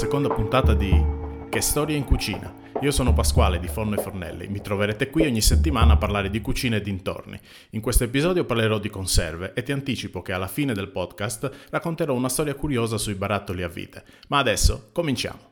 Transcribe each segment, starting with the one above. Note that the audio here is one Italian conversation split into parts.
seconda puntata di Che storia in cucina. Io sono Pasquale di Forno e Fornelli, mi troverete qui ogni settimana a parlare di cucina e dintorni. In questo episodio parlerò di conserve e ti anticipo che alla fine del podcast racconterò una storia curiosa sui barattoli a vite. Ma adesso cominciamo.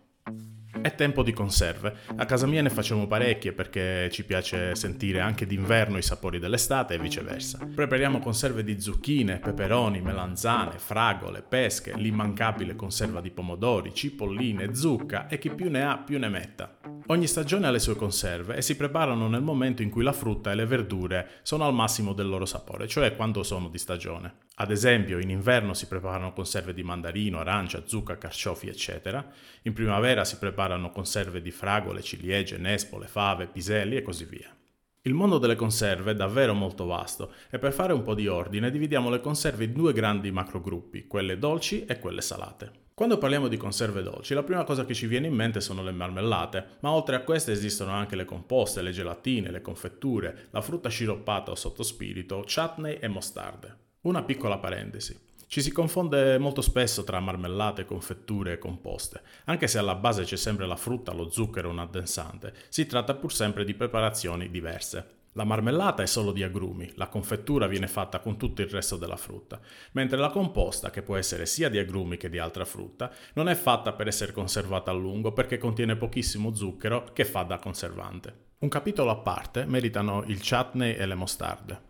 È tempo di conserve. A casa mia ne facciamo parecchie perché ci piace sentire anche d'inverno i sapori dell'estate e viceversa. Prepariamo conserve di zucchine, peperoni, melanzane, fragole, pesche, l'immancabile conserva di pomodori, cipolline, zucca e chi più ne ha più ne metta. Ogni stagione ha le sue conserve e si preparano nel momento in cui la frutta e le verdure sono al massimo del loro sapore, cioè quando sono di stagione. Ad esempio, in inverno si preparano conserve di mandarino, arancia, zucca, carciofi, eccetera. In primavera si preparano conserve di fragole, ciliegie, nespole, fave, piselli e così via. Il mondo delle conserve è davvero molto vasto e per fare un po' di ordine dividiamo le conserve in due grandi macrogruppi, quelle dolci e quelle salate. Quando parliamo di conserve dolci, la prima cosa che ci viene in mente sono le marmellate, ma oltre a queste esistono anche le composte, le gelatine, le confetture, la frutta sciroppata o sottospirito, chutney e mostarde. Una piccola parentesi. Ci si confonde molto spesso tra marmellate, confetture e composte. Anche se alla base c'è sempre la frutta, lo zucchero e un addensante, si tratta pur sempre di preparazioni diverse. La marmellata è solo di agrumi, la confettura viene fatta con tutto il resto della frutta, mentre la composta, che può essere sia di agrumi che di altra frutta, non è fatta per essere conservata a lungo perché contiene pochissimo zucchero che fa da conservante. Un capitolo a parte meritano il chutney e le mostarde.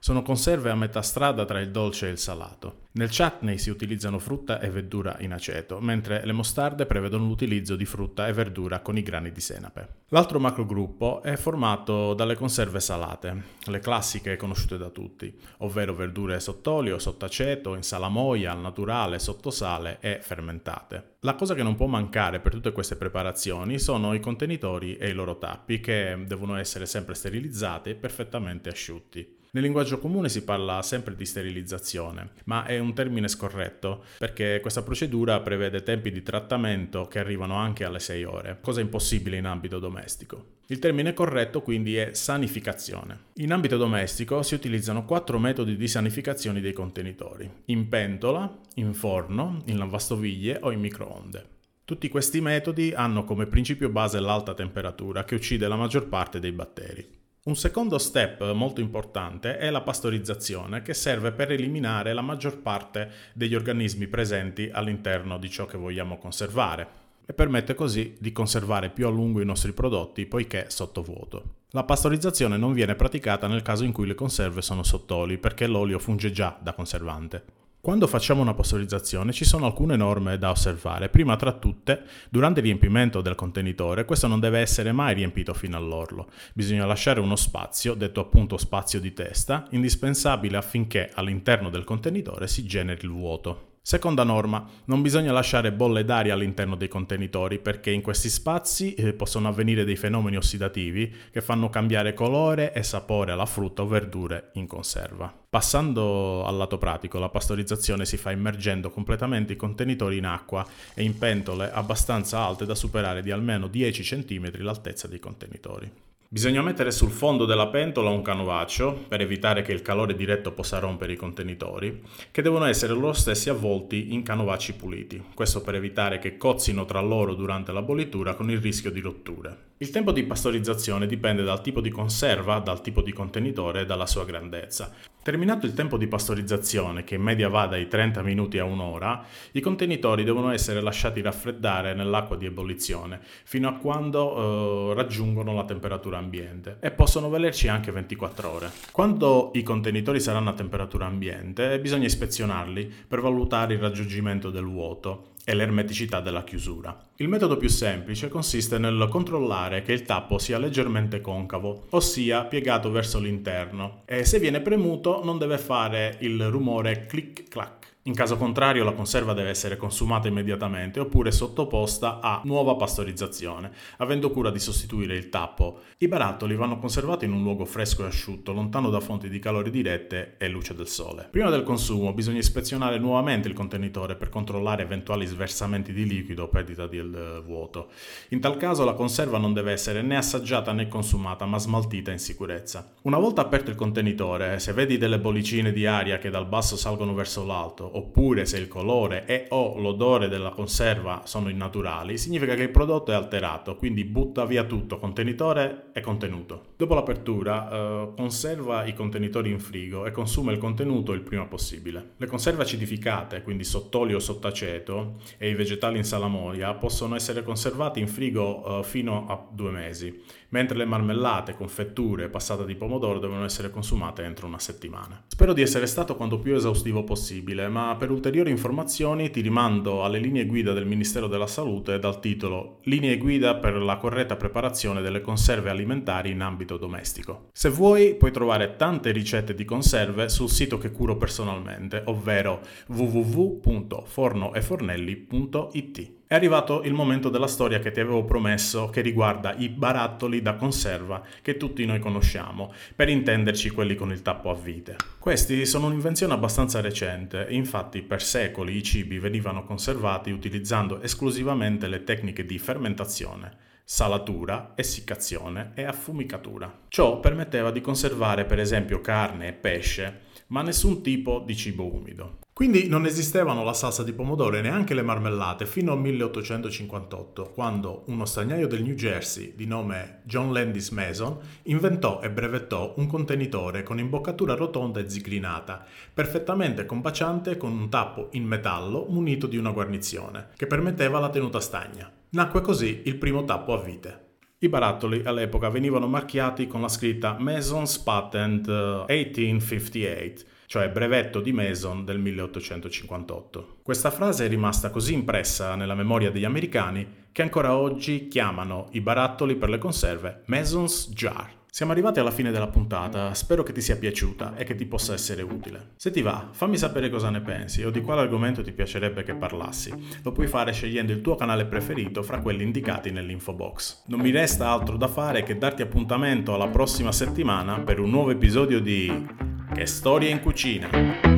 Sono conserve a metà strada tra il dolce e il salato. Nel chutney si utilizzano frutta e verdura in aceto, mentre le mostarde prevedono l'utilizzo di frutta e verdura con i grani di senape. L'altro macrogruppo è formato dalle conserve salate, le classiche conosciute da tutti, ovvero verdure sott'olio, sott'aceto, in salamoia, al naturale, sottosale e fermentate. La cosa che non può mancare per tutte queste preparazioni sono i contenitori e i loro tappi che devono essere sempre sterilizzati e perfettamente asciutti. Nel linguaggio comune si parla sempre di sterilizzazione, ma è un termine scorretto perché questa procedura prevede tempi di trattamento che arrivano anche alle 6 ore, cosa impossibile in ambito domestico. Il termine corretto quindi è sanificazione. In ambito domestico si utilizzano quattro metodi di sanificazione dei contenitori, in pentola, in forno, in lavastoviglie o in microonde. Tutti questi metodi hanno come principio base l'alta temperatura che uccide la maggior parte dei batteri. Un secondo step molto importante è la pastorizzazione che serve per eliminare la maggior parte degli organismi presenti all'interno di ciò che vogliamo conservare e permette così di conservare più a lungo i nostri prodotti poiché sottovuoto. La pastorizzazione non viene praticata nel caso in cui le conserve sono sott'oli perché l'olio funge già da conservante. Quando facciamo una pastorizzazione ci sono alcune norme da osservare. Prima tra tutte, durante il riempimento del contenitore, questo non deve essere mai riempito fino all'orlo. Bisogna lasciare uno spazio, detto appunto spazio di testa, indispensabile affinché all'interno del contenitore si generi il vuoto. Seconda norma, non bisogna lasciare bolle d'aria all'interno dei contenitori perché in questi spazi eh, possono avvenire dei fenomeni ossidativi che fanno cambiare colore e sapore alla frutta o verdure in conserva. Passando al lato pratico, la pastorizzazione si fa immergendo completamente i contenitori in acqua e in pentole abbastanza alte da superare di almeno 10 cm l'altezza dei contenitori. Bisogna mettere sul fondo della pentola un canovaccio per evitare che il calore diretto possa rompere i contenitori, che devono essere loro stessi avvolti in canovacci puliti, questo per evitare che cozzino tra loro durante la bollitura con il rischio di rotture. Il tempo di pastorizzazione dipende dal tipo di conserva, dal tipo di contenitore e dalla sua grandezza. Terminato il tempo di pastorizzazione, che in media va dai 30 minuti a un'ora, i contenitori devono essere lasciati raffreddare nell'acqua di ebollizione fino a quando eh, raggiungono la temperatura ambiente e possono valerci anche 24 ore. Quando i contenitori saranno a temperatura ambiente bisogna ispezionarli per valutare il raggiungimento del vuoto e l'ermeticità della chiusura. Il metodo più semplice consiste nel controllare che il tappo sia leggermente concavo, ossia piegato verso l'interno, e se viene premuto non deve fare il rumore clic-clac in caso contrario la conserva deve essere consumata immediatamente oppure sottoposta a nuova pastorizzazione, avendo cura di sostituire il tappo. I barattoli vanno conservati in un luogo fresco e asciutto, lontano da fonti di calore dirette e luce del sole. Prima del consumo bisogna ispezionare nuovamente il contenitore per controllare eventuali sversamenti di liquido o perdita del eh, vuoto. In tal caso la conserva non deve essere né assaggiata né consumata, ma smaltita in sicurezza. Una volta aperto il contenitore, se vedi delle bollicine di aria che dal basso salgono verso l'alto oppure se il colore e o l'odore della conserva sono innaturali, significa che il prodotto è alterato, quindi butta via tutto, contenitore e contenuto. Dopo l'apertura, eh, conserva i contenitori in frigo e consuma il contenuto il prima possibile. Le conserve acidificate, quindi sott'olio o sott'aceto, e i vegetali in salamoia possono essere conservati in frigo eh, fino a due mesi, mentre le marmellate, confetture e passata di pomodoro devono essere consumate entro una settimana. Spero di essere stato quanto più esaustivo possibile, ma per ulteriori informazioni ti rimando alle linee guida del Ministero della Salute dal titolo Linee guida per la corretta preparazione delle conserve alimentari in ambito domestico. Se vuoi puoi trovare tante ricette di conserve sul sito che curo personalmente, ovvero www.fornoefornelli.it. È arrivato il momento della storia che ti avevo promesso che riguarda i barattoli da conserva che tutti noi conosciamo, per intenderci quelli con il tappo a vite. Questi sono un'invenzione abbastanza recente, infatti per secoli i cibi venivano conservati utilizzando esclusivamente le tecniche di fermentazione, salatura, essiccazione e affumicatura. Ciò permetteva di conservare per esempio carne e pesce, ma nessun tipo di cibo umido. Quindi non esistevano la salsa di pomodoro e neanche le marmellate fino al 1858, quando uno stagnaio del New Jersey di nome John Landis Mason inventò e brevettò un contenitore con imboccatura rotonda e zigrinata, perfettamente combaciante con un tappo in metallo munito di una guarnizione, che permetteva la tenuta stagna. Nacque così il primo tappo a vite. I barattoli all'epoca venivano marchiati con la scritta Mason's Patent 1858 eh, cioè brevetto di Mason del 1858. Questa frase è rimasta così impressa nella memoria degli americani che ancora oggi chiamano i barattoli per le conserve Mason's Jar. Siamo arrivati alla fine della puntata, spero che ti sia piaciuta e che ti possa essere utile. Se ti va, fammi sapere cosa ne pensi o di quale argomento ti piacerebbe che parlassi. Lo puoi fare scegliendo il tuo canale preferito fra quelli indicati nell'info box. Non mi resta altro da fare che darti appuntamento alla prossima settimana per un nuovo episodio di che storia in cucina!